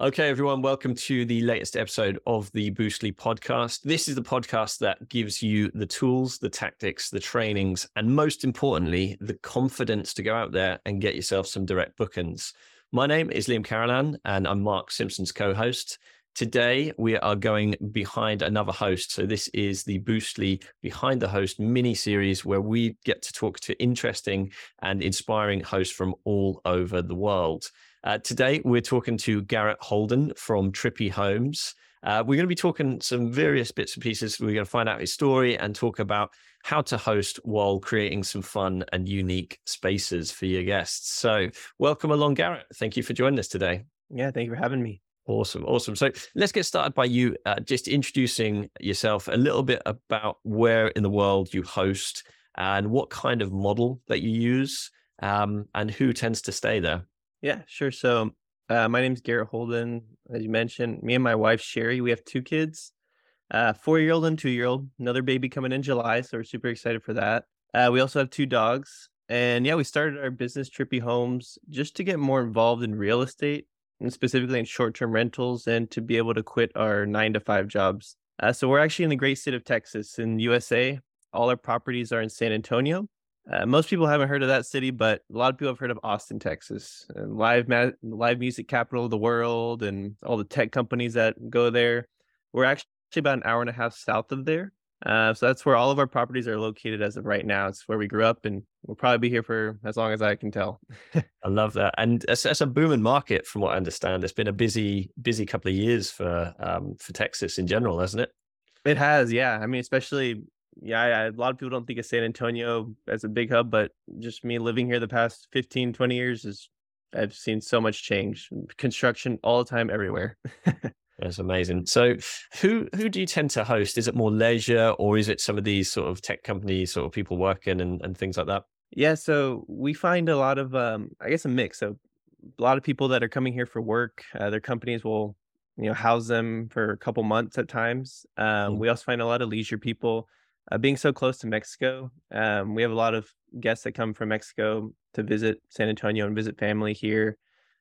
Okay, everyone, welcome to the latest episode of the Boostly podcast. This is the podcast that gives you the tools, the tactics, the trainings, and most importantly, the confidence to go out there and get yourself some direct bookings. My name is Liam Carolan, and I'm Mark Simpson's co host. Today, we are going behind another host. So, this is the Boostly Behind the Host mini series where we get to talk to interesting and inspiring hosts from all over the world. Uh, today, we're talking to Garrett Holden from Trippy Homes. Uh, we're going to be talking some various bits and pieces. We're going to find out his story and talk about how to host while creating some fun and unique spaces for your guests. So, welcome along, Garrett. Thank you for joining us today. Yeah, thank you for having me. Awesome, awesome. So let's get started by you uh, just introducing yourself a little bit about where in the world you host and what kind of model that you use um, and who tends to stay there. Yeah, sure. So uh, my is Garrett Holden. As you mentioned, me and my wife Sherry, we have two kids, uh, four year old and two year old. Another baby coming in July, so we're super excited for that. Uh, we also have two dogs, and yeah, we started our business Trippy Homes just to get more involved in real estate and specifically in short term rentals, and to be able to quit our nine to five jobs. Uh, so we're actually in the great state of Texas in USA. All our properties are in San Antonio, uh, most people haven't heard of that city, but a lot of people have heard of Austin, Texas, and live ma- live music capital of the world, and all the tech companies that go there. We're actually about an hour and a half south of there, uh, so that's where all of our properties are located as of right now. It's where we grew up, and we'll probably be here for as long as I can tell. I love that, and it's, it's, a booming market, from what I understand. It's been a busy, busy couple of years for um, for Texas in general, hasn't it? It has, yeah. I mean, especially yeah, I, a lot of people don't think of San Antonio as a big hub, but just me living here the past 15, 20 years is I've seen so much change. Construction all the time everywhere. That's amazing. So, who who do you tend to host? Is it more leisure, or is it some of these sort of tech companies, sort of people working and, and things like that? Yeah, so we find a lot of, um, I guess, a mix. So, a lot of people that are coming here for work, uh, their companies will, you know, house them for a couple months at times. Um, mm-hmm. We also find a lot of leisure people uh, being so close to Mexico, um, we have a lot of guests that come from Mexico to visit San Antonio and visit family here.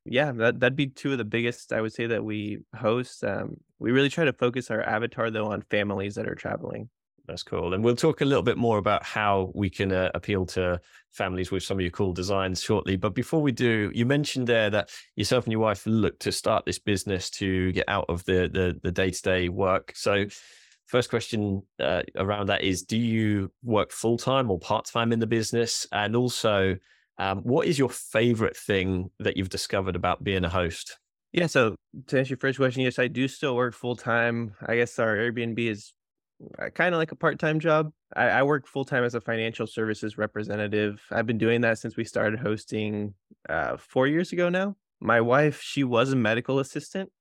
Yeah, that that'd be two of the biggest I would say that we host. Um, we really try to focus our avatar though on families that are traveling. That's cool. And we'll talk a little bit more about how we can uh, appeal to families with some of your cool designs shortly. But before we do, you mentioned there that yourself and your wife looked to start this business to get out of the the day to day work. So First question uh, around that is Do you work full time or part time in the business? And also, um, what is your favorite thing that you've discovered about being a host? Yeah. So, to answer your first question, yes, I do still work full time. I guess our Airbnb is uh, kind of like a part time job. I, I work full time as a financial services representative. I've been doing that since we started hosting uh, four years ago now. My wife, she was a medical assistant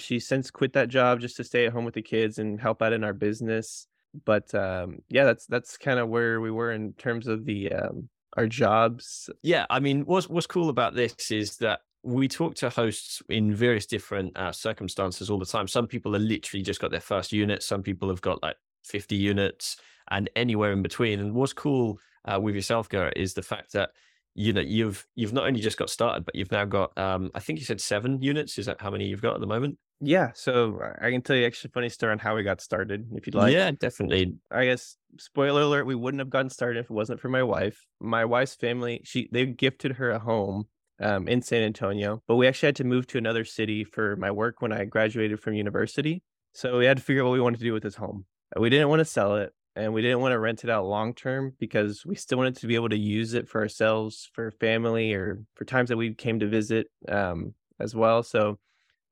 she's since quit that job just to stay at home with the kids and help out in our business. But um, yeah, that's that's kind of where we were in terms of the um, our jobs. Yeah, I mean, what's what's cool about this is that we talk to hosts in various different uh, circumstances all the time. Some people are literally just got their first unit. Some people have got like 50 units and anywhere in between. And what's cool uh, with yourself, Garrett, is the fact that you know you've you've not only just got started, but you've now got um, I think you said seven units. Is that how many you've got at the moment? Yeah, so I can tell you actually funny story on how we got started, if you'd like. Yeah, definitely. I guess spoiler alert: we wouldn't have gotten started if it wasn't for my wife. My wife's family, she they gifted her a home um, in San Antonio, but we actually had to move to another city for my work when I graduated from university. So we had to figure out what we wanted to do with this home. We didn't want to sell it, and we didn't want to rent it out long term because we still wanted to be able to use it for ourselves, for family, or for times that we came to visit um, as well. So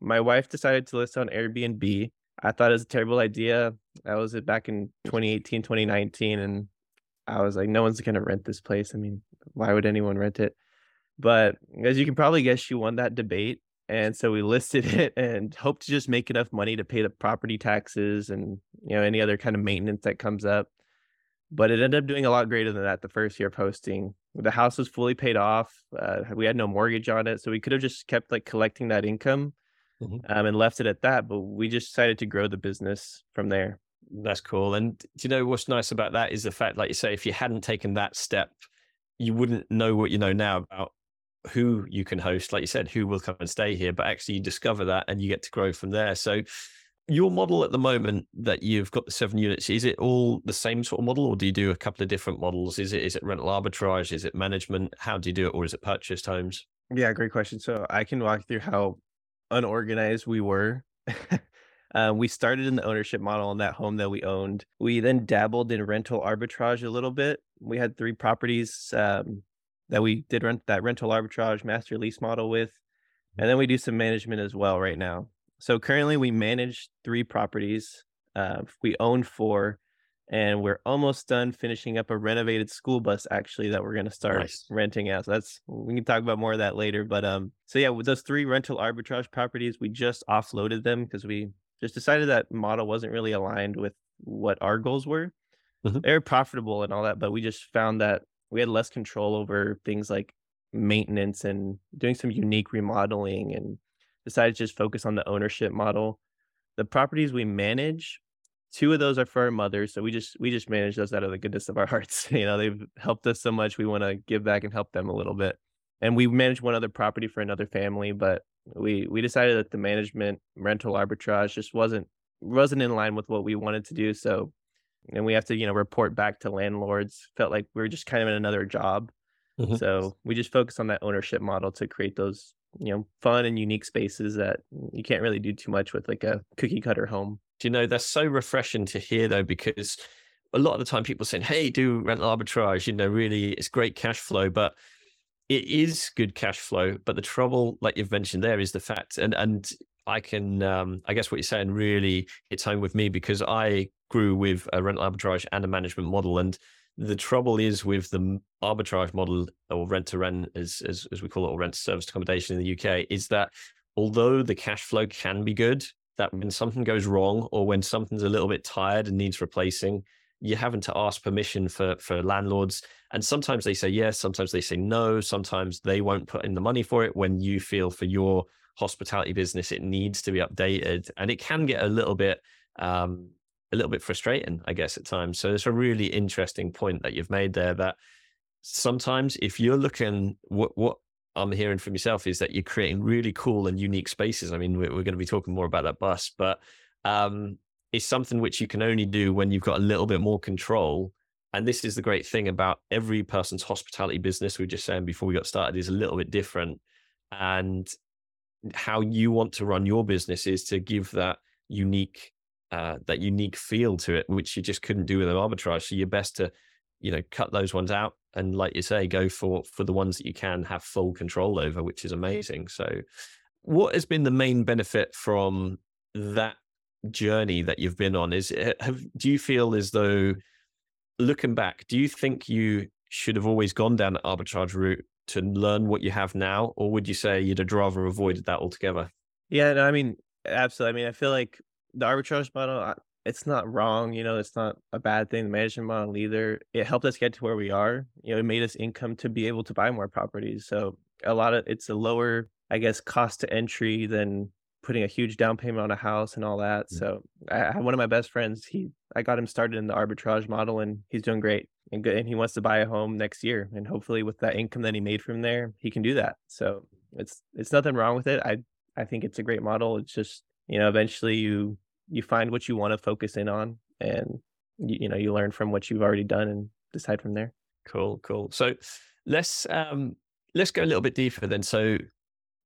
my wife decided to list on Airbnb. I thought it was a terrible idea. That was it back in 2018, 2019. And I was like, no one's going to rent this place. I mean, why would anyone rent it? But as you can probably guess, she won that debate. And so we listed it and hoped to just make enough money to pay the property taxes and, you know, any other kind of maintenance that comes up. But it ended up doing a lot greater than that the first year posting. The house was fully paid off. Uh, we had no mortgage on it. So we could have just kept like collecting that income mm-hmm. um, and left it at that. But we just decided to grow the business from there. That's cool. And do you know what's nice about that is the fact, like you say, if you hadn't taken that step, you wouldn't know what you know now about who you can host, like you said, who will come and stay here, but actually you discover that and you get to grow from there. So your model at the moment that you've got the seven units, is it all the same sort of model or do you do a couple of different models? Is it is it rental arbitrage? Is it management? How do you do it? Or is it purchased homes? Yeah, great question. So I can walk through how unorganized we were. uh, we started in the ownership model in that home that we owned. We then dabbled in rental arbitrage a little bit. We had three properties um, that we did rent that rental arbitrage master lease model with. And then we do some management as well right now. So currently we manage three properties. Uh, we own four, and we're almost done finishing up a renovated school bus actually that we're going to start nice. renting out. So that's we can talk about more of that later. But um, so yeah, with those three rental arbitrage properties, we just offloaded them because we just decided that model wasn't really aligned with what our goals were. Mm-hmm. They were profitable and all that, but we just found that we had less control over things like maintenance and doing some unique remodeling and decided to just focus on the ownership model. The properties we manage, two of those are for our mothers, so we just we just manage those out of the goodness of our hearts. You know, they've helped us so much. We want to give back and help them a little bit. And we manage one other property for another family, but we we decided that the management rental arbitrage just wasn't wasn't in line with what we wanted to do. So, and we have to you know report back to landlords. Felt like we were just kind of in another job. Mm-hmm. So we just focus on that ownership model to create those you know fun and unique spaces that you can't really do too much with like a cookie cutter home do you know that's so refreshing to hear though because a lot of the time people saying hey do rental arbitrage you know really it's great cash flow but it is good cash flow but the trouble like you've mentioned there is the fact and and i can um i guess what you're saying really hits home with me because i grew with a rental arbitrage and a management model and the trouble is with the arbitrage model or rent to rent, as, as, as we call it, or rent to service accommodation in the UK, is that although the cash flow can be good, that when something goes wrong or when something's a little bit tired and needs replacing, you're having to ask permission for for landlords. And sometimes they say yes, sometimes they say no, sometimes they won't put in the money for it when you feel for your hospitality business it needs to be updated. And it can get a little bit um, a little bit frustrating, I guess, at times. So it's a really interesting point that you've made there that sometimes if you're looking what what I'm hearing from yourself is that you're creating really cool and unique spaces. I mean, we're, we're going to be talking more about that bus, but um, it's something which you can only do when you've got a little bit more control. And this is the great thing about every person's hospitality business. We were just saying before we got started is a little bit different, and how you want to run your business is to give that unique uh, that unique feel to it, which you just couldn't do with an arbitrage. So you're best to, you know, cut those ones out and, like you say, go for for the ones that you can have full control over, which is amazing. So, what has been the main benefit from that journey that you've been on? Is have do you feel as though looking back, do you think you should have always gone down the arbitrage route to learn what you have now, or would you say you'd have rather avoided that altogether? Yeah, no, I mean, absolutely. I mean, I feel like the arbitrage model, it's not wrong. You know, it's not a bad thing. The management model either. It helped us get to where we are. You know, it made us income to be able to buy more properties. So a lot of it's a lower, I guess, cost to entry than putting a huge down payment on a house and all that. Mm-hmm. So I, I have one of my best friends. He I got him started in the arbitrage model, and he's doing great and good. And he wants to buy a home next year, and hopefully with that income that he made from there, he can do that. So it's it's nothing wrong with it. I I think it's a great model. It's just you know eventually you you find what you want to focus in on and you, you know you learn from what you've already done and decide from there. Cool cool. So let's um let's go a little bit deeper then. So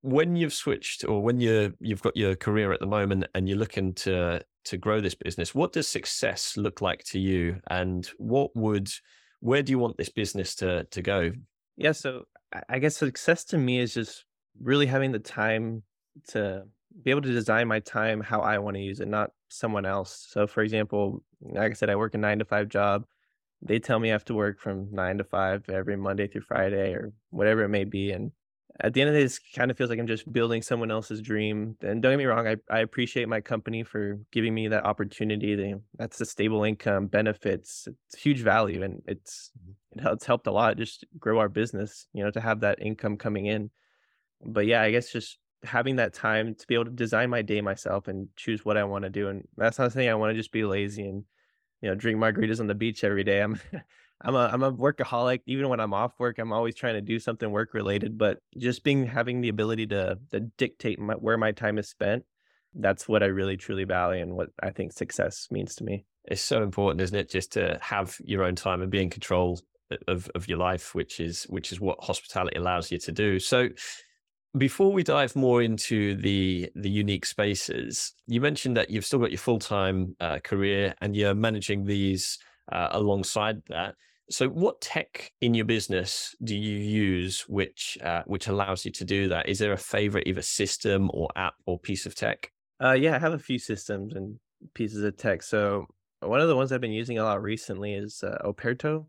when you've switched or when you're you've got your career at the moment and you're looking to to grow this business what does success look like to you? And what would where do you want this business to to go? Yeah so i guess success to me is just really having the time to be able to design my time how I want to use it, not someone else. So, for example, like I said, I work a nine to five job. They tell me I have to work from nine to five every Monday through Friday or whatever it may be. And at the end of the day, it kind of feels like I'm just building someone else's dream. And don't get me wrong, I, I appreciate my company for giving me that opportunity. They, that's the stable income, benefits, it's huge value. And it's, mm-hmm. it's helped a lot just grow our business, you know, to have that income coming in. But yeah, I guess just having that time to be able to design my day myself and choose what I want to do. And that's not saying I want to just be lazy and you know drink margaritas on the beach every day. I'm I'm a I'm a workaholic. Even when I'm off work, I'm always trying to do something work related. But just being having the ability to to dictate my, where my time is spent, that's what I really truly value and what I think success means to me. It's so important, isn't it, just to have your own time and be in control uh, of of your life, which is which is what hospitality allows you to do. So before we dive more into the the unique spaces, you mentioned that you've still got your full time uh, career and you're managing these uh, alongside that. So, what tech in your business do you use which uh, which allows you to do that? Is there a favorite either system or app or piece of tech? Uh, yeah, I have a few systems and pieces of tech. So, one of the ones I've been using a lot recently is uh, Operto.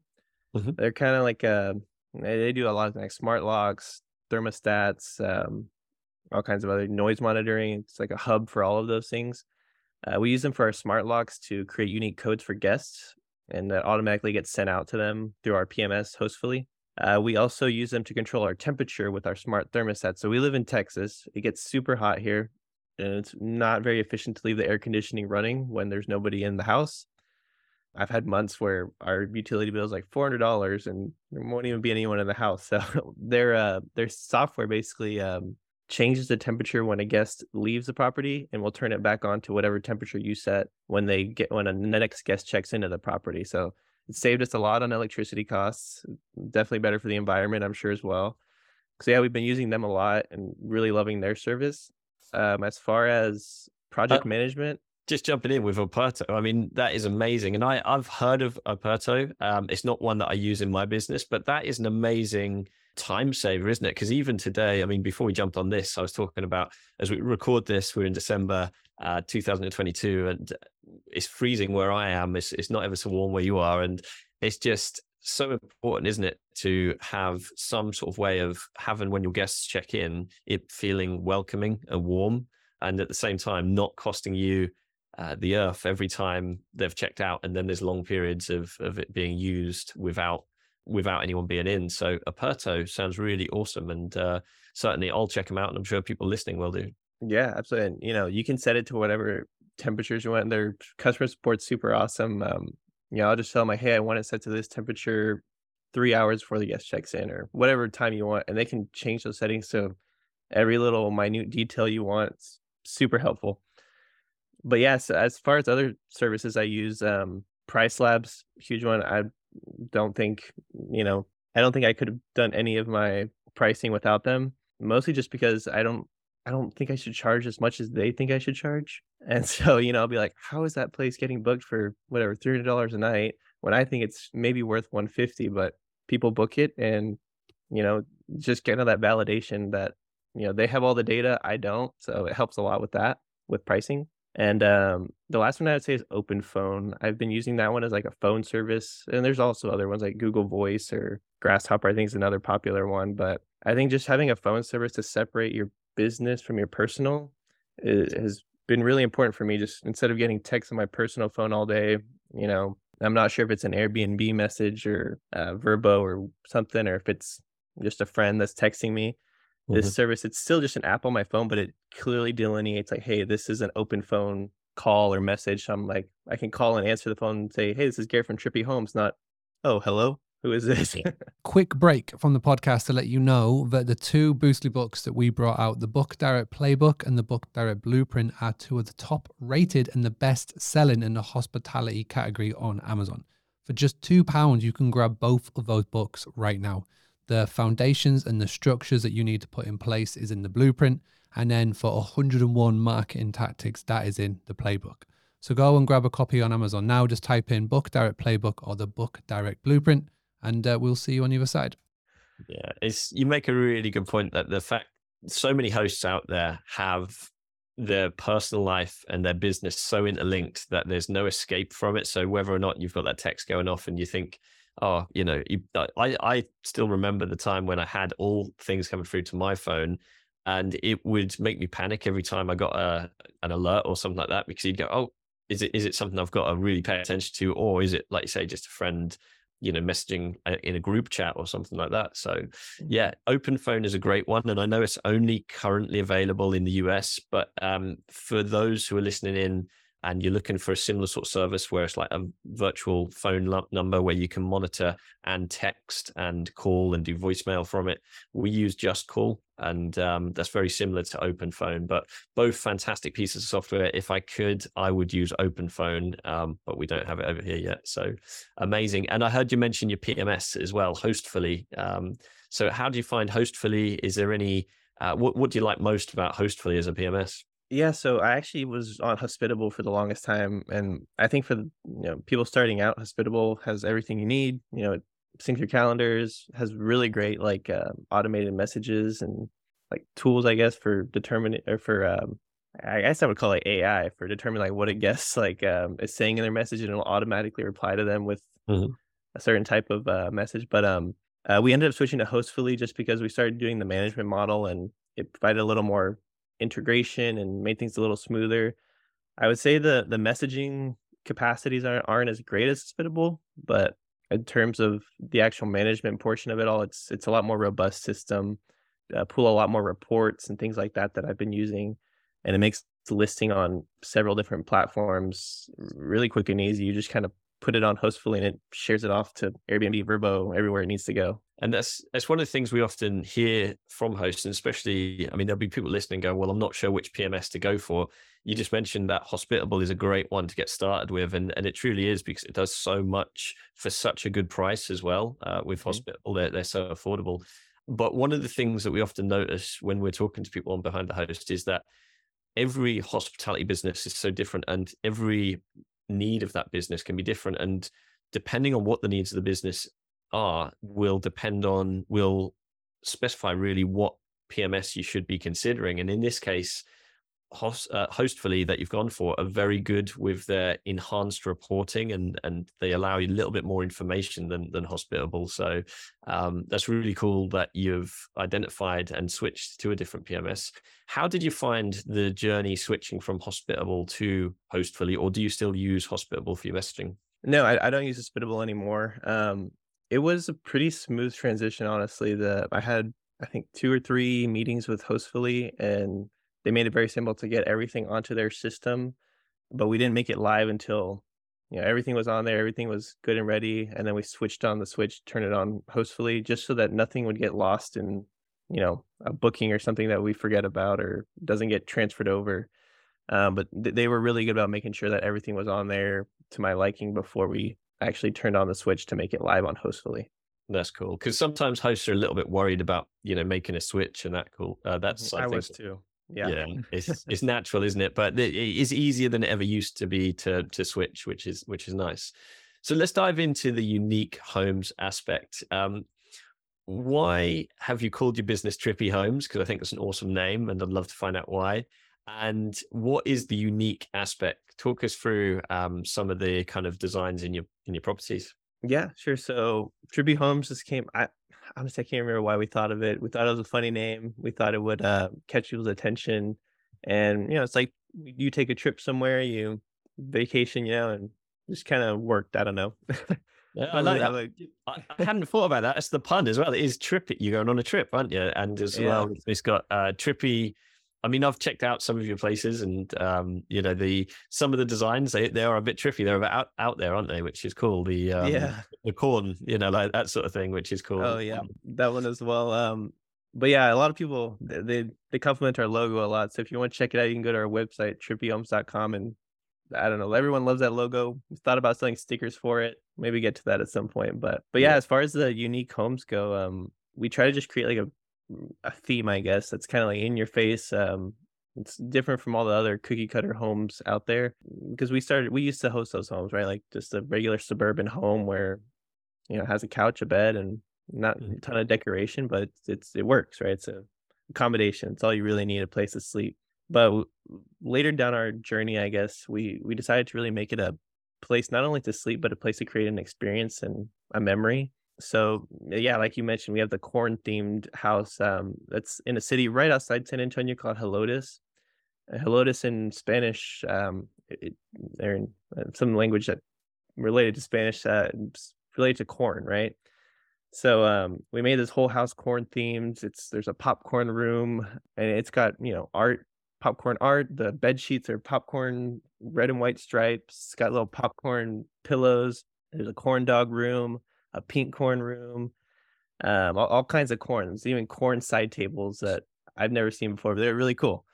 Mm-hmm. They're kind of like uh, they do a lot of like smart locks, thermostats, um, all kinds of other noise monitoring. It's like a hub for all of those things. Uh, we use them for our smart locks to create unique codes for guests and that automatically gets sent out to them through our PMS Hostfully. Uh, we also use them to control our temperature with our smart thermostat. So we live in Texas. It gets super hot here, and it's not very efficient to leave the air conditioning running when there's nobody in the house. I've had months where our utility bill is like four hundred dollars, and there won't even be anyone in the house. So their uh, their software basically um, changes the temperature when a guest leaves the property and we'll turn it back on to whatever temperature you set when they get when a next guest checks into the property. So it saved us a lot on electricity costs. Definitely better for the environment i'm sure as well. So yeah we've been using them a lot and really loving their service. Um, as far as project uh, management just jumping in with Operto, I mean that is amazing, and I I've heard of Operto. Um, it's not one that I use in my business, but that is an amazing time saver, isn't it? Because even today, I mean, before we jumped on this, I was talking about as we record this, we're in December uh, 2022, and it's freezing where I am. It's, it's not ever so warm where you are, and it's just so important, isn't it, to have some sort of way of having when your guests check in, it feeling welcoming and warm, and at the same time not costing you uh, the earth every time they've checked out, and then there's long periods of of it being used without without anyone being in. So Operto sounds really awesome, and uh, certainly I'll check them out, and I'm sure people listening will do. Yeah, absolutely. And, you know, you can set it to whatever temperatures you want. Their customer support's super awesome. Um, you know, I'll just tell them like, hey, I want it set to this temperature three hours before the guest checks in, or whatever time you want, and they can change those settings to every little minute detail you want. It's super helpful. But yes, as far as other services I use, um, Price Labs, huge one. I don't think you know i don't think i could have done any of my pricing without them mostly just because i don't i don't think i should charge as much as they think i should charge and so you know i'll be like how is that place getting booked for whatever $300 a night when i think it's maybe worth 150 but people book it and you know just getting that validation that you know they have all the data i don't so it helps a lot with that with pricing and um, the last one I would say is Open Phone. I've been using that one as like a phone service, and there's also other ones like Google Voice or Grasshopper. I think is another popular one. But I think just having a phone service to separate your business from your personal is, has been really important for me. Just instead of getting texts on my personal phone all day, you know, I'm not sure if it's an Airbnb message or uh, Vrbo or something, or if it's just a friend that's texting me this mm-hmm. service it's still just an app on my phone but it clearly delineates like hey this is an open phone call or message. I'm like i can call and answer the phone and say hey this is gary from trippy homes not oh hello? Who is this? Quick break from the podcast to let you know that the two boostly books that we brought out the book direct playbook and the book direct blueprint are two of the top rated and the best selling in the hospitality category on amazon. For just two pounds you can grab both of those books right now the foundations and the structures that you need to put in place is in the blueprint. And then for 101 marketing tactics, that is in the playbook. So go and grab a copy on Amazon now. Just type in Book Direct Playbook or the Book Direct Blueprint, and uh, we'll see you on the other side. Yeah, it's you make a really good point that the fact so many hosts out there have their personal life and their business so interlinked that there's no escape from it. So whether or not you've got that text going off and you think oh, you know, you, I, I still remember the time when I had all things coming through to my phone and it would make me panic every time I got a, an alert or something like that because you'd go, oh, is it is it something I've got to really pay attention to, or is it like you say, just a friend, you know, messaging uh, in a group chat or something like that? So, mm. yeah, Open Phone is a great one, and I know it's only currently available in the US, but um, for those who are listening in and you're looking for a similar sort of service where it's like a virtual phone number where you can monitor and text and call and do voicemail from it, we use Just Call, and um, that's very similar to OpenPhone. But both fantastic pieces of software. If I could, I would use OpenPhone, um, but we don't have it over here yet. So amazing. And I heard you mention your PMS as well, Hostfully. Um, so how do you find Hostfully? Is there any uh, what what do you like most about Hostfully as a PMS? Yeah, so I actually was on Hospitable for the longest time, and I think for you know people starting out, Hospitable has everything you need. You know, it syncs your calendars, has really great like uh, automated messages and like tools, I guess, for determining or for um, I guess I would call it AI for determining like what a guest like um, is saying in their message, and it'll automatically reply to them with mm-hmm. a certain type of uh, message. But um, uh, we ended up switching to Hostfully just because we started doing the management model, and it provided a little more integration and made things a little smoother. I would say the the messaging capacities aren't, aren't as great as Hospitable, but in terms of the actual management portion of it all, it's it's a lot more robust system. Uh, pull a lot more reports and things like that that I've been using, and it makes listing on several different platforms really quick and easy. You just kind of put it on Hostfully and it shares it off to Airbnb, Vrbo, everywhere it needs to go. And that's that's one of the things we often hear from hosts, and especially, I mean, there'll be people listening going, "Well, I'm not sure which PMS to go for." You just mentioned that Hospitable is a great one to get started with, and and it truly is because it does so much for such a good price as well. Uh, with mm-hmm. Hospitable, they're they're so affordable. But one of the things that we often notice when we're talking to people on behind the host is that every hospitality business is so different, and every need of that business can be different, and depending on what the needs of the business are will depend on will specify really what PMS you should be considering. And in this case, host, uh, Hostfully that you've gone for are very good with their enhanced reporting and and they allow you a little bit more information than than Hospitable. So um, that's really cool that you've identified and switched to a different PMS. How did you find the journey switching from Hospitable to Hostfully, or do you still use Hospitable for your messaging? No, I, I don't use Hospitable anymore. Um, it was a pretty smooth transition, honestly. The I had I think two or three meetings with Hostfully, and they made it very simple to get everything onto their system. But we didn't make it live until you know everything was on there, everything was good and ready, and then we switched on the switch, turned it on Hostfully, just so that nothing would get lost in you know a booking or something that we forget about or doesn't get transferred over. Um, but th- they were really good about making sure that everything was on there to my liking before we actually turned on the switch to make it live on Hostfully. That's cool because sometimes hosts are a little bit worried about you know making a switch and that cool. Uh, that's I, I was too. Yeah, yeah, it's it's natural, isn't it? But it is easier than it ever used to be to to switch, which is which is nice. So let's dive into the unique homes aspect. Um, why have you called your business Trippy Homes? Because I think it's an awesome name, and I'd love to find out why. And what is the unique aspect? Talk us through um, some of the kind of designs in your in your properties. Yeah, sure. So Trippy Homes just came. I honestly I can't remember why we thought of it. We thought it was a funny name. We thought it would uh, catch people's attention, and you know, it's like you take a trip somewhere, you vacation, you know, and just kind of worked. I don't know. Yeah, I like that. Like, I, hadn't thought about that. It's the pun as well. It is trippy. You're going on a trip, aren't you? And as yeah. well, it's got uh, trippy I mean, I've checked out some of your places, and um, you know the some of the designs they they are a bit trippy. They're about out, out there, aren't they? Which is cool. The um, yeah, the corn, you know, like that sort of thing, which is cool. Oh yeah, that one as well. Um, but yeah, a lot of people they they compliment our logo a lot. So if you want to check it out, you can go to our website trippyhomes.com and I don't know. Everyone loves that logo. We thought about selling stickers for it. Maybe get to that at some point. But but yeah, yeah. as far as the unique homes go, um, we try to just create like a a theme, I guess, that's kind of like in your face. Um, it's different from all the other cookie cutter homes out there because we started, we used to host those homes, right? Like just a regular suburban home where, you know, has a couch, a bed, and not mm-hmm. a ton of decoration, but it's, it's it works, right? It's a accommodation. It's all you really need a place to sleep. But later down our journey, I guess we we decided to really make it a place not only to sleep, but a place to create an experience and a memory so yeah, like you mentioned, we have the corn themed house um, that's in a city right outside San Antonio called Helotes. Uh, Helotes in Spanish, um, they're in uh, some language that related to Spanish, uh, related to corn, right? So um, we made this whole house corn themed. It's there's a popcorn room and it's got you know art popcorn art. The bed sheets are popcorn, red and white stripes. It's got little popcorn pillows. There's a corn dog room, a pink corn room, um, all, all kinds of corns, even corn side tables that I've never seen before. But they're really cool.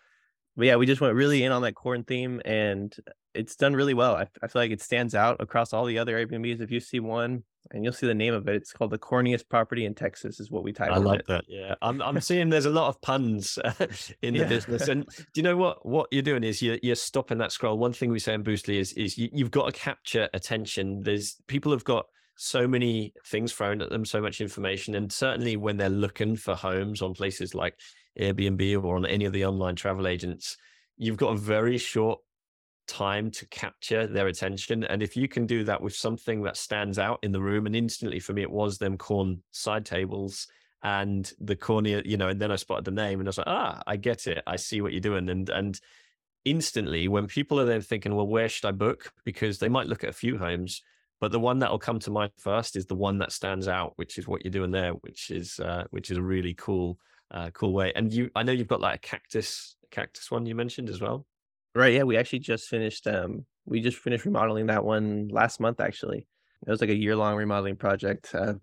But yeah, we just went really in on that corn theme, and it's done really well. I, I feel like it stands out across all the other Airbnbs. If you see one, and you'll see the name of it, it's called the corniest property in Texas, is what we titled I like it. that. Yeah, I'm I'm seeing there's a lot of puns in the Yeah. business, and do you know what? What you're doing is you're you're stopping that scroll. One thing we say in Boostly is is you, you've got to capture attention. There's people have got so many things thrown at them, so much information, and certainly when they're looking for homes on places like Airbnb or on any of the online travel agents, you've got a very short time to capture their attention. And if you can do that with something that stands out in the room, and instantly for me, it was them corn side tables and the cornea, you know, and then I spotted the name and I was like, ah, I get it. I see what you're doing. And, and, instantly when people are then thinking well where should i book because they might look at a few homes but the one that will come to mind first is the one that stands out which is what you're doing there which is uh, which is a really cool uh, cool way and you i know you've got like a cactus cactus one you mentioned as well Right. Yeah. We actually just finished um we just finished remodeling that one last month actually. It was like a year long remodeling project. Uh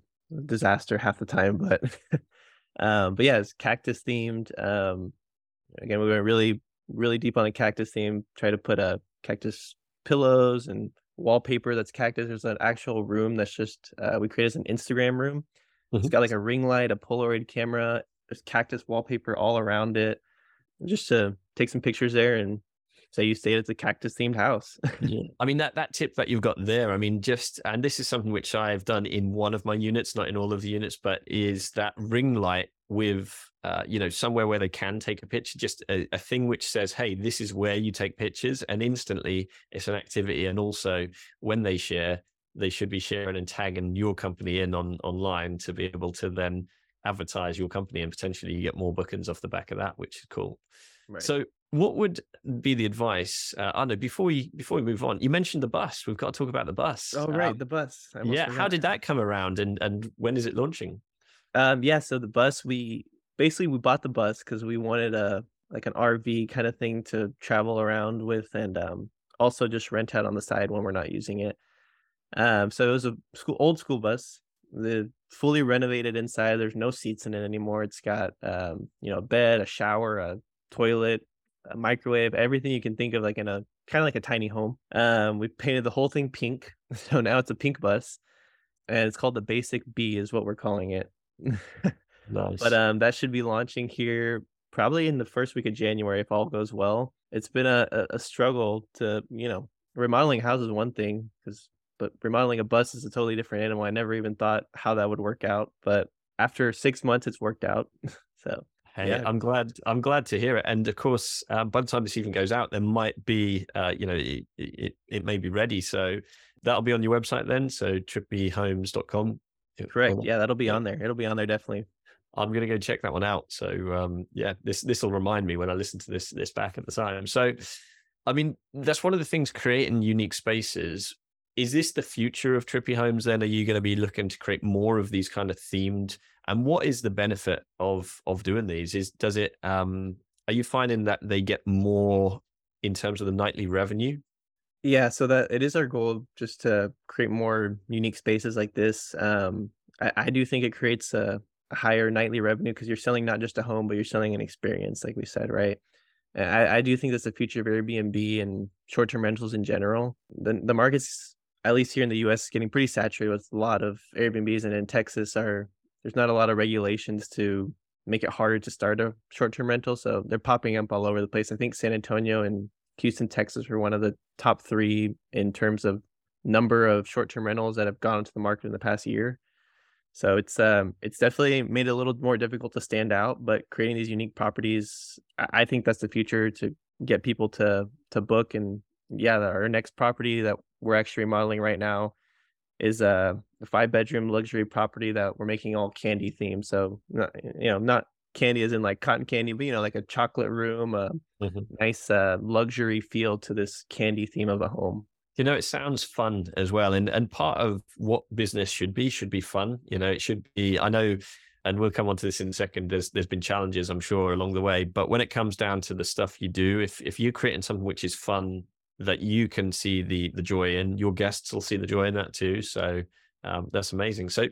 disaster half the time, but um but yeah, it's cactus themed. Um again we went really, really deep on the cactus theme, try to put a cactus pillows and wallpaper that's cactus. There's an actual room that's just uh we created as an Instagram room. It's Mhm. got like a ring light, a Polaroid camera, there's cactus wallpaper all around it. Just to take some pictures there and say you stayed at the cactus themed house. yeah i mean that that tip that you've got there i mean just and this is something which i've done in one of my units not in all of the units but is that ring light with uh, you know somewhere where they can take a picture just a, a thing which says hey this is where you take pictures and instantly it's an activity and also when they share they should be sharing and tagging your company in on online to be able to then advertise your company and potentially you get more bookings off the back of that which is cool Right. so, what would be the advice? Uh, I know before we before we move on, you mentioned the bus. We've got to talk about the bus. oh right, Um, the bus. Yeah. How did that come around, and and when is it launching? Um, yeah, so the bus we basically we bought the bus because we wanted a like an RV kind of thing to travel around with, and um, also just rent out on the side when we're not using it. Um, so it was a school old school bus, the fully renovated inside. There's no seats in it anymore. It's got um, you know, a bed, a shower, a toilet, a microwave, everything you can think of, like in a kind of like a tiny home. Um, we painted the whole thing pink, so now it's a pink bus, and it's called the Basic B, is what we're calling it. Nice. but um that should be launching here probably in the first week of January if all goes well. It's been a a, struggle to you know remodeling a house is one thing because but remodeling a bus is a totally different animal. I never even thought how that would work out, but after six months, it's worked out. so Hey, Yeah. I'm glad. I'm glad to hear it. And of course, um, by the time this even goes out, there might be, uh, you know, it, it it may be ready. So that'll be on your website then. So trippyhomes.com. correct, Well, yeah, that'll be yeah. on there. It'll be on there definitely. I'm gonna go check that one out. So um, yeah, this this will remind me when I listen to this this back at the time. So, I mean, that's one of the things creating unique spaces. Is this the future of Trippy Homes? Then are you going to be looking to create more of these kind of themed? And what is the benefit of of doing these? Is does it? Um, are you finding that they get more in terms of the nightly revenue? Yeah, so that it is our goal just to create more unique spaces like this. Um, I, I do think it creates a, a higher nightly revenue because you're selling not just a home, but you're selling an experience, like we said, right? I, I do think that's the future of Airbnb and short-term rentals in general. The the market's at least here in the U.S. getting pretty saturated with a lot of Airbnbs, and in Texas, are there's not a lot of regulations to make it harder to start a short-term rental, so they're popping up all over the place. I think San Antonio and Houston, Texas were one of the top three in terms of number of short-term rentals that have gone into the market in the past year. So it's um it's definitely made it a little more difficult to stand out, but creating these unique properties, I, think that's the future to get people to to book. And yeah, our next property that we're actually remodeling right now is a, five bedroom luxury property that we're making all candy themed. So you know, not candy as in like cotton candy, but you know, like a chocolate room, a Mhm. nice uh, luxury feel to this candy theme of a home. You know, it sounds fun as well, and and part of what business should be should be fun. You know, it should be. I know and we'll come on to this in a second. There's there's been challenges, I'm sure, along the way. But when it comes down to the stuff you do, if if you're creating something which is fun that you can see the the joy in, your guests will see the joy in that too. So um, that's amazing. So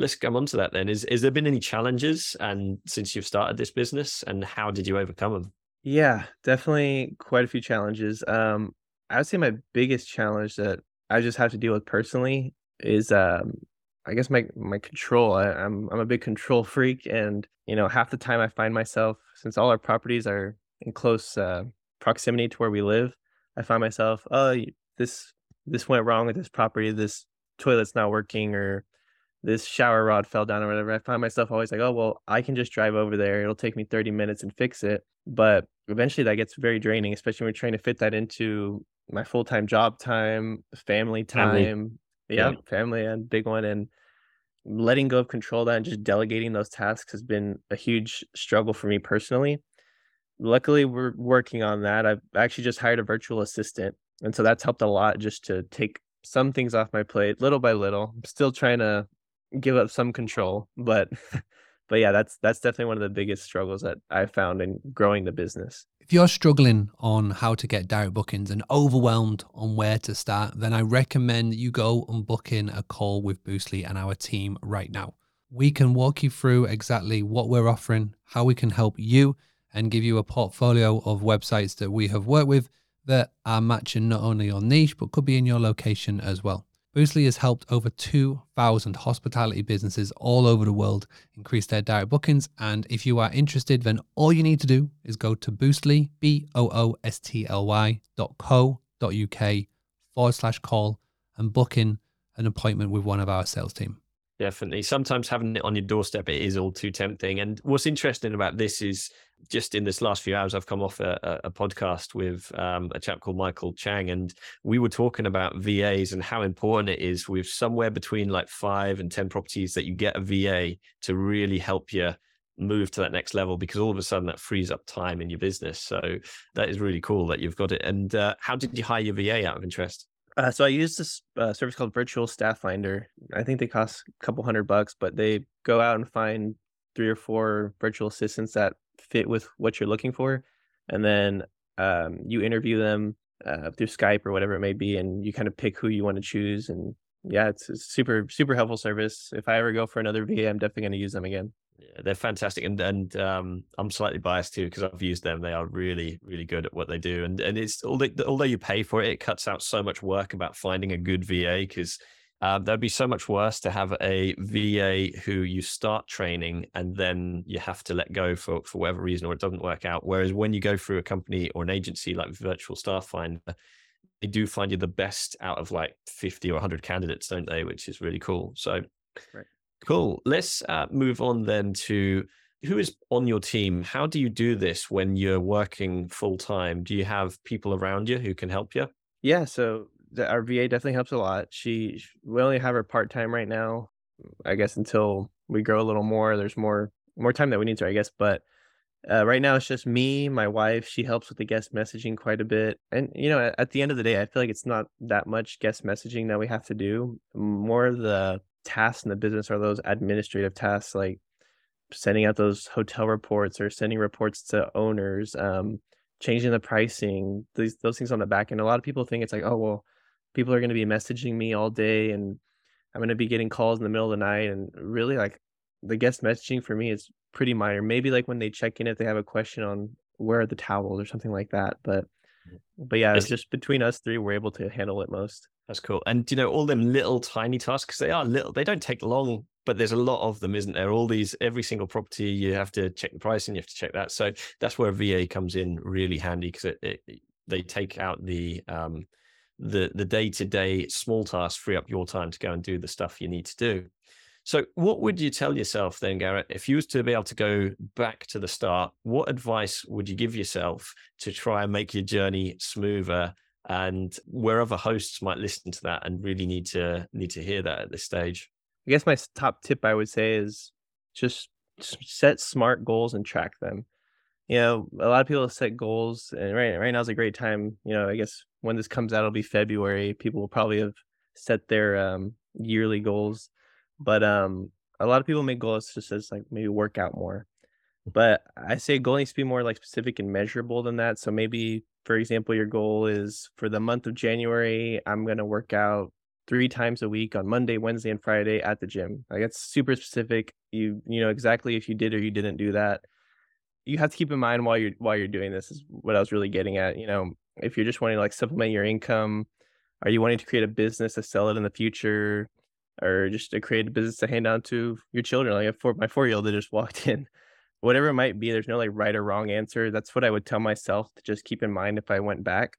let's come on to that then. Is is there been any challenges and since you've started this business and how did you overcome them? Yeah, definitely quite a few challenges. Um, I would say my biggest challenge that I just have to deal with personally is um I guess my my control. I, I'm I'm a big control freak, and you know half the time I find myself since all our properties are in close uh, proximity to where we live, I find myself oh this this went wrong with this property. This toilet's not working, or this shower rod fell down, or whatever. I find myself always like oh well I can just drive over there. It'll take me 30 minutes and fix it. But eventually that gets very draining, especially when we're trying to fit that into my full time job time, family time. Family. Yeah, yeah, family and big one. And letting go of control that and just delegating those tasks has been a huge struggle for me personally. Luckily, we're working on that. I've actually just hired a virtual assistant. And so that's helped a lot just to take some things off my plate little by little. I'm still trying to give up some control, but but yeah, that's that's definitely one of the biggest struggles that I found in growing the business. If you're struggling on how to get direct bookings and overwhelmed on where to start, then I recommend you go and book in a call with Boostly and our team right now. We can walk you through exactly what we're offering, how we can help you, and give you a portfolio of websites that we have worked with that are matching not only your niche, but could be in your location as well. Boostly has helped over 2,000 hospitality businesses all over the world increase their direct bookings. And if you are interested, then all you need to do is go to Boostly, B O O S T L Y dot co dot UK forward slash call and book in an appointment with one of our sales team. Definitely. Sometimes having it on your doorstep, it is all too tempting. And what's interesting about this is just in this last few hours, I've come off a, a podcast with um, a chap called Michael Chang, and we were talking about VAs and how important it is with somewhere between like five and 10 properties that you get a VA to really help you move to that next level because all of a sudden that frees up time in your business. So that is really cool that you've got it. And uh, how did you hire your VA out of interest? Uh, so I use this uh, service called Virtual Staff Finder. I think they cost a couple hundred bucks, but they go out and find three or four virtual assistants that fit with what you're looking for, and then um, you interview them uh, through Skype or whatever it may be, and you kind of pick who you want to choose. And yeah, it's super super helpful service. If I ever go for another VA, I'm definitely going to use them again. Yeah, they're fantastic, and and um, I'm slightly biased too because I've used them. They are really really good at what they do, and and it's although although you pay for it, it cuts out so much work about finding a good VA because um, that'd be so much worse to have a VA who you start training and then you have to let go for for whatever reason or it doesn't work out. Whereas when you go through a company or an agency like Virtual Staff Finder, they do find you the best out of like 50 or 100 candidates, don't they? Which is really cool. So. Right. Cool. Let's uh, move on then to who is on your team. How do you do this when you're working full time? Do you have people around you who can help you? Yeah. So our VA definitely helps a lot. She, we only have her part time right now. I guess until we grow a little more, there's more more time that we need to, I guess. But uh, right now it's just me, my wife. She helps with the guest messaging quite a bit, and you know, at, the end of the day, I feel like it's not that much guest messaging that we have to do. More of the tasks in the business are those administrative tasks like sending out those hotel reports or sending reports to owners um, changing the pricing these those things on the back end a lot of people think it's like oh well people are going to be messaging me all day and i'm going to be getting calls in the middle of the night and really like the guest messaging for me is pretty minor maybe like when they check in if they have a question on where are the towels or something like that but mm. but yeah it's just between us three we're able to handle it most that's cool. And you know, all them little tiny tasks, they are little, they don't take long, but there's a lot of them, isn't there? All these, every single property, you have to check the pricing, you have to check that. So that's where VA comes in really handy because it, it, they take out the, um, the, the day to day small tasks, free up your time to go and do the stuff you need to do. So, what would you tell yourself then, Garrett, if you was to be able to go back to the start? What advice would you give yourself to try and make your journey smoother and wherever hosts might listen to that and really need to need to hear that at this stage i guess my top tip i would say is just set smart goals and track them you know a lot of people set goals and right right now is a great time you know i guess when this comes out it'll be february people will probably have set their um, yearly goals but um a lot of people make goals just as like maybe work out more. But I say goal needs to be more like specific and measurable than that. So maybe, for example, your goal is for the month of January, I'm gonna work out three times a week on Monday, Wednesday, and Friday at the gym. Like it's super specific. You you know exactly if you did or you didn't do that. You have to keep in mind while you're while you're doing this is what I was really getting at. You know, if you're just wanting to like supplement your income, are you wanting to create a business to sell it in the future? Or just to create a business to hand down to your children, like a four, my four year old that just walked in whatever it might be, there's no like right or wrong answer. That's what I would tell myself to just keep in mind if I went back.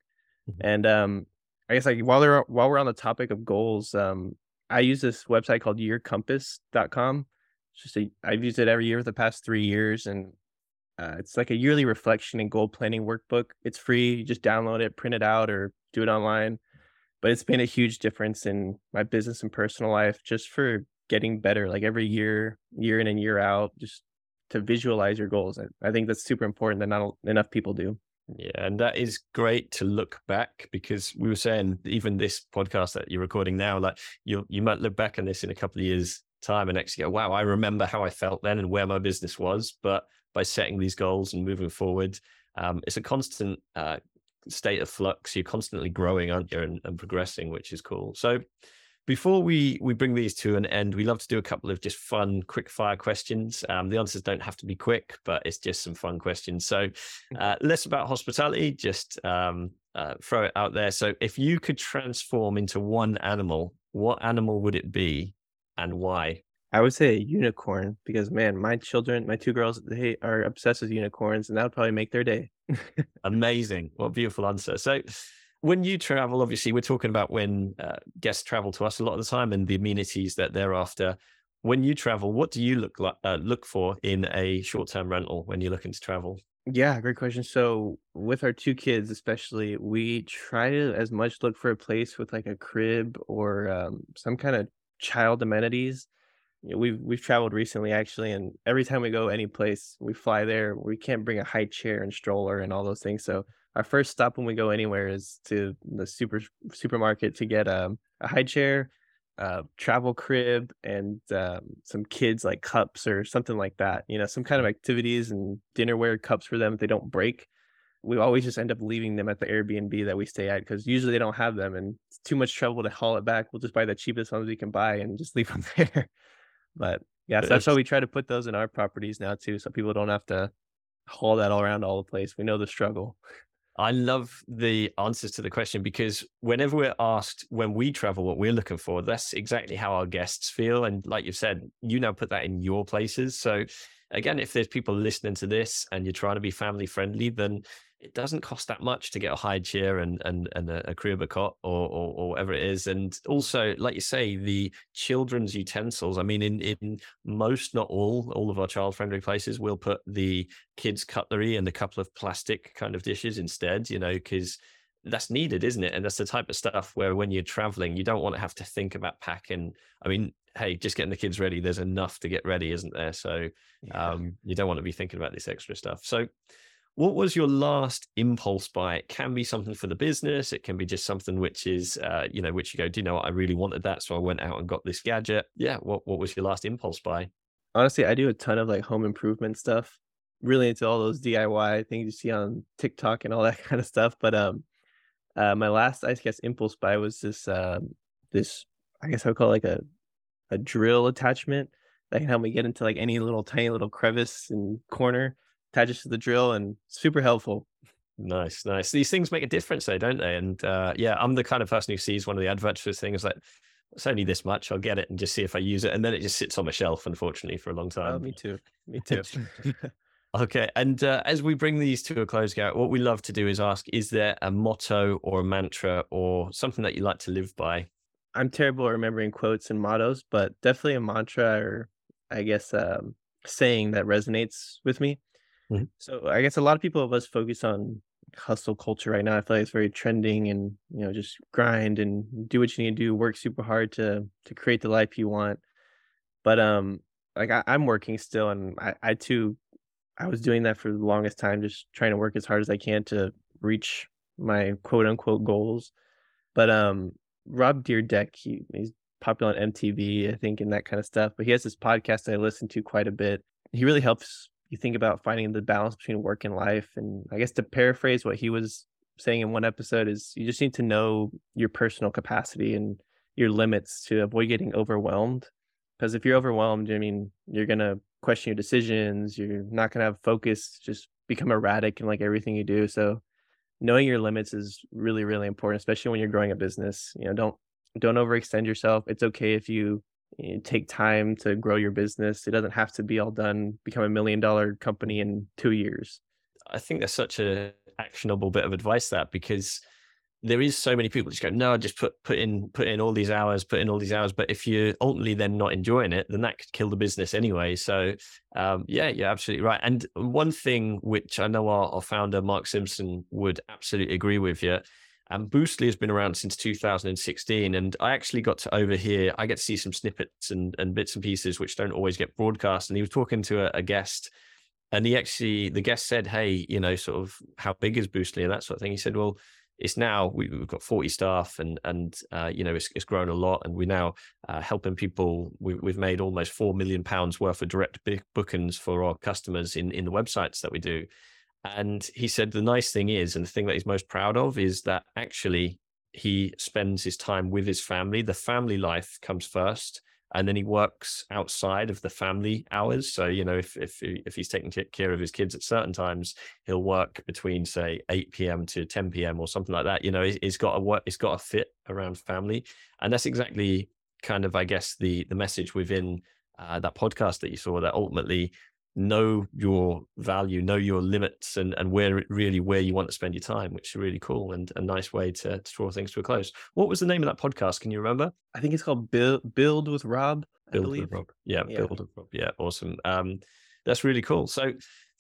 Mm-hmm. And um, I guess like while they're while we're on the topic of goals, um, I use this website called yearcompass.com. It's just a, I've used it every year for the past three years, and uh, it's like a yearly reflection and goal planning workbook. It's free. You just download it, print it out, or do it online. But it's made a huge difference in my business and personal life just for getting better. Like every year, year in and year out, just to visualize your goals. I, I think that's super important that not enough people do. Yeah, and that is great to look back because we were saying even this podcast that you're recording now, like you you might look back on this in a couple of years' time and actually go, wow, I remember how I felt then and where my business was. But by setting these goals and moving forward, um, it's a constant uh, state of flux. You're constantly growing, aren't you, and, and progressing, which is cool. So before we we bring these to an end, we love to do a couple of just fun, quick fire questions. Um, the answers don't have to be quick, but it's just some fun questions. So, mm-hmm. uh, less about hospitality, just um, uh, throw it out there. So, if you could transform into one animal, what animal would it be, and why? I would say a unicorn because man, my children, my two girls, they are obsessed with unicorns, and that would probably make their day. Amazing! What a beautiful answer. So when you travel, obviously, we're talking about when uh, guests travel to us a lot of the time and the amenities that they're after. When you travel, what do you look like, uh, look for in a short term rental when you're looking to travel? Yeah, great question. So with our two kids, especially, we try to as much look for a place with like a crib or um, some kind of child amenities. You know, we've we've traveled recently actually, and every time we go any place, we fly there. We can't bring a high chair and stroller and all those things. So our first stop when we go anywhere is to the super supermarket to get um, a high chair, travel crib, and um, some kids like cups or something like that. You know, some kind of activities and dinnerware cups for them if they don't break. We always just end up leaving them at the Airbnb that we stay at because usually they don't have them and it's too much trouble to haul it back. We'll just buy the cheapest ones we can buy and just leave them there. but yeah, so that's why we try to put those in our properties now too, so people don't have to haul that all around all the place. We know the struggle. I love the answers to the question because whenever we're asked when we travel what we're looking for, that's exactly how our guests feel. And like you've said, you now put that in your places. So again, if there's people listening to this and you're trying to be family friendly, then it doesn't cost that much to get a high chair and and and a, a crib, a cot, or, or, or whatever it is. And also, like you say, the children's utensils. I mean, in in most, not all, all of our child friendly places, we'll put the kids' cutlery and a couple of plastic kind of dishes instead. You know, because that's needed, isn't it? And that's the type of stuff where when you're traveling, you don't want to have to think about packing. I mean, hey, just getting the kids ready, there's enough to get ready, isn't there? So yeah. um, you don't want to be thinking about this extra stuff. So what was your last impulse buy? It can be something for the business. It can be just something which is, uh, you know, which you go, do you know what? I really wanted that. So I went out and got this gadget. Yeah. What, what was your last impulse buy? Honestly, I do a ton of like home improvement stuff. Really into all those DIY things you see on TikTok and all that kind of stuff. But um, uh, my last, I guess, impulse buy was this, um, this, I guess I would call it like a, a drill attachment that can help me get into like any little tiny little crevice and corner attaches to the drill and super helpful. Nice, nice. These things make a difference, though, don't they? And uh, yeah, I'm the kind of person who sees one of the adverts for things like it's only this much. I'll get it and just see if I use it, and then it just sits on my shelf, unfortunately, for a long oh, time. Oh, me too. Me too. okay, and uh, as we bring these to a close, Garrett, what we love to do is ask: Is there a motto or a mantra or something that you like to live by? I'm terrible at remembering quotes and mottos, but definitely a mantra or I guess um, saying that resonates with me. Mm-hmm. So I guess a lot of people of us focus on hustle culture right now. I feel like it's very trending and you know just grind and do what you need to do, work super hard to to create the life you want. But um like I, am working still and I, I too I was doing that for the longest time, just trying to work as hard as I can to reach my quote unquote goals. But um Rob Dyrdek, he, he's popular on MTV, I think, and that kind of stuff. But he has this podcast that I listen to quite a bit. He really helps you think about finding the balance between work and life. And I guess to paraphrase what he was saying in one episode is you just need to know your personal capacity and your limits to avoid getting overwhelmed. Because if you're overwhelmed, I mean, you're gonna question your decisions. You're not gonna have focus. Just become erratic in like everything you do. So knowing your limits is really really important especially when you're growing a business you know don't don't overextend yourself it's okay if you, know, take time to grow your business it doesn't have to be all done become a million dollar company in two years i think that's such a actionable bit of advice that because there is so many people just go, no, just put put in put in all these hours, put in all these hours. But if you're ultimately then not enjoying it, then that could kill the business anyway. So um, yeah, you're absolutely right. And one thing which I know our, our founder Mark Simpson would absolutely agree with you. And Boostly has been around since 2016. And I actually got to overhear, I get to see some snippets and, and bits and pieces which don't always get broadcast. And he was talking to a, a guest and he actually, the guest said, Hey, you know, sort of how big is Boostly and that sort of thing. He said, Well, it's now we, have got 40 staff and and uh, you know it's, it's grown a lot and we're now uh, helping people we, have made almost 4 million pounds worth of direct bookings for our customers in in the websites that we do and he said the nice thing is and the thing that he's most proud of is that actually he spends his time with his family the family life comes first and then he works outside of the family hours. So you know, if if if he's taking care of his kids at certain times, he'll work between say 8 p.m. to 10 p.m. or something like that. You know, he's got a work, he's got a fit around family, and that's exactly kind of, I guess, the the message within uh, that podcast that you saw. That ultimately know your value, know your limits, and and where really where you want to spend your time, which is really cool and a nice way to, to draw things to a close. What was the name of that podcast? Can you remember? I think it's called Build Build with Rob. Build with Rob. Yeah, yeah, Build with Rob. Yeah, awesome. Um, that's really cool. So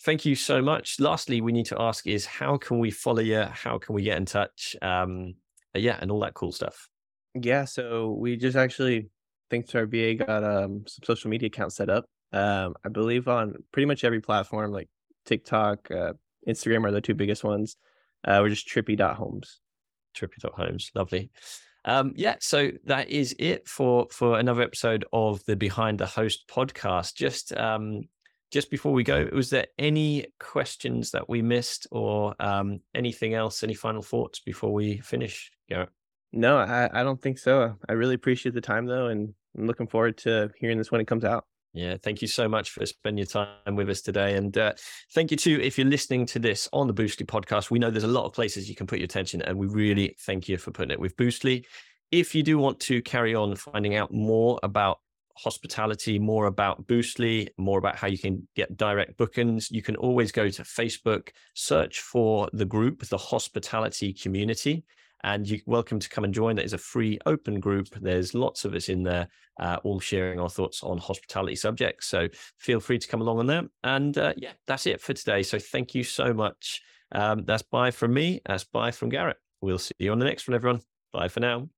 thank you so much. Lastly, we need to ask is how can we follow you? How can we get in touch? Um, yeah, and all that cool stuff. Yeah, so we just actually, thanks to our VA, got um, some social media accounts set up. Um, I believe on pretty much every platform like TikTok, uh, Instagram are the two biggest ones. Uh, we're just trippy.homes. Trippy.homes. Lovely. Um, yeah, so that is it for for another episode of the Behind the Host podcast. Just um, just before we go, was there any questions that we missed or um, anything else? Any final thoughts before we finish, Garrett? No, I, I don't think so. I really appreciate the time though, and I'm looking forward to hearing this when it comes out. Yeah, thank you so much for spending your time with us today. And uh, thank you too, if you're listening to this on the Boostly podcast. We know there's a lot of places you can put your attention, and we really thank you for putting it with Boostly. If you do want to carry on finding out more about hospitality, more about Boostly, more about how you can get direct bookings, you can always go to Facebook, search for the group, the hospitality community and you're welcome to come and join. That is a free open group. There's lots of us in there, uh, all sharing our thoughts on hospitality subjects. So feel free to come along on there. And uh, yeah, that's it for today. So thank you so much. Um, that's bye from me. That's bye from Garrett. We'll see you on the next one, everyone. Bye for now.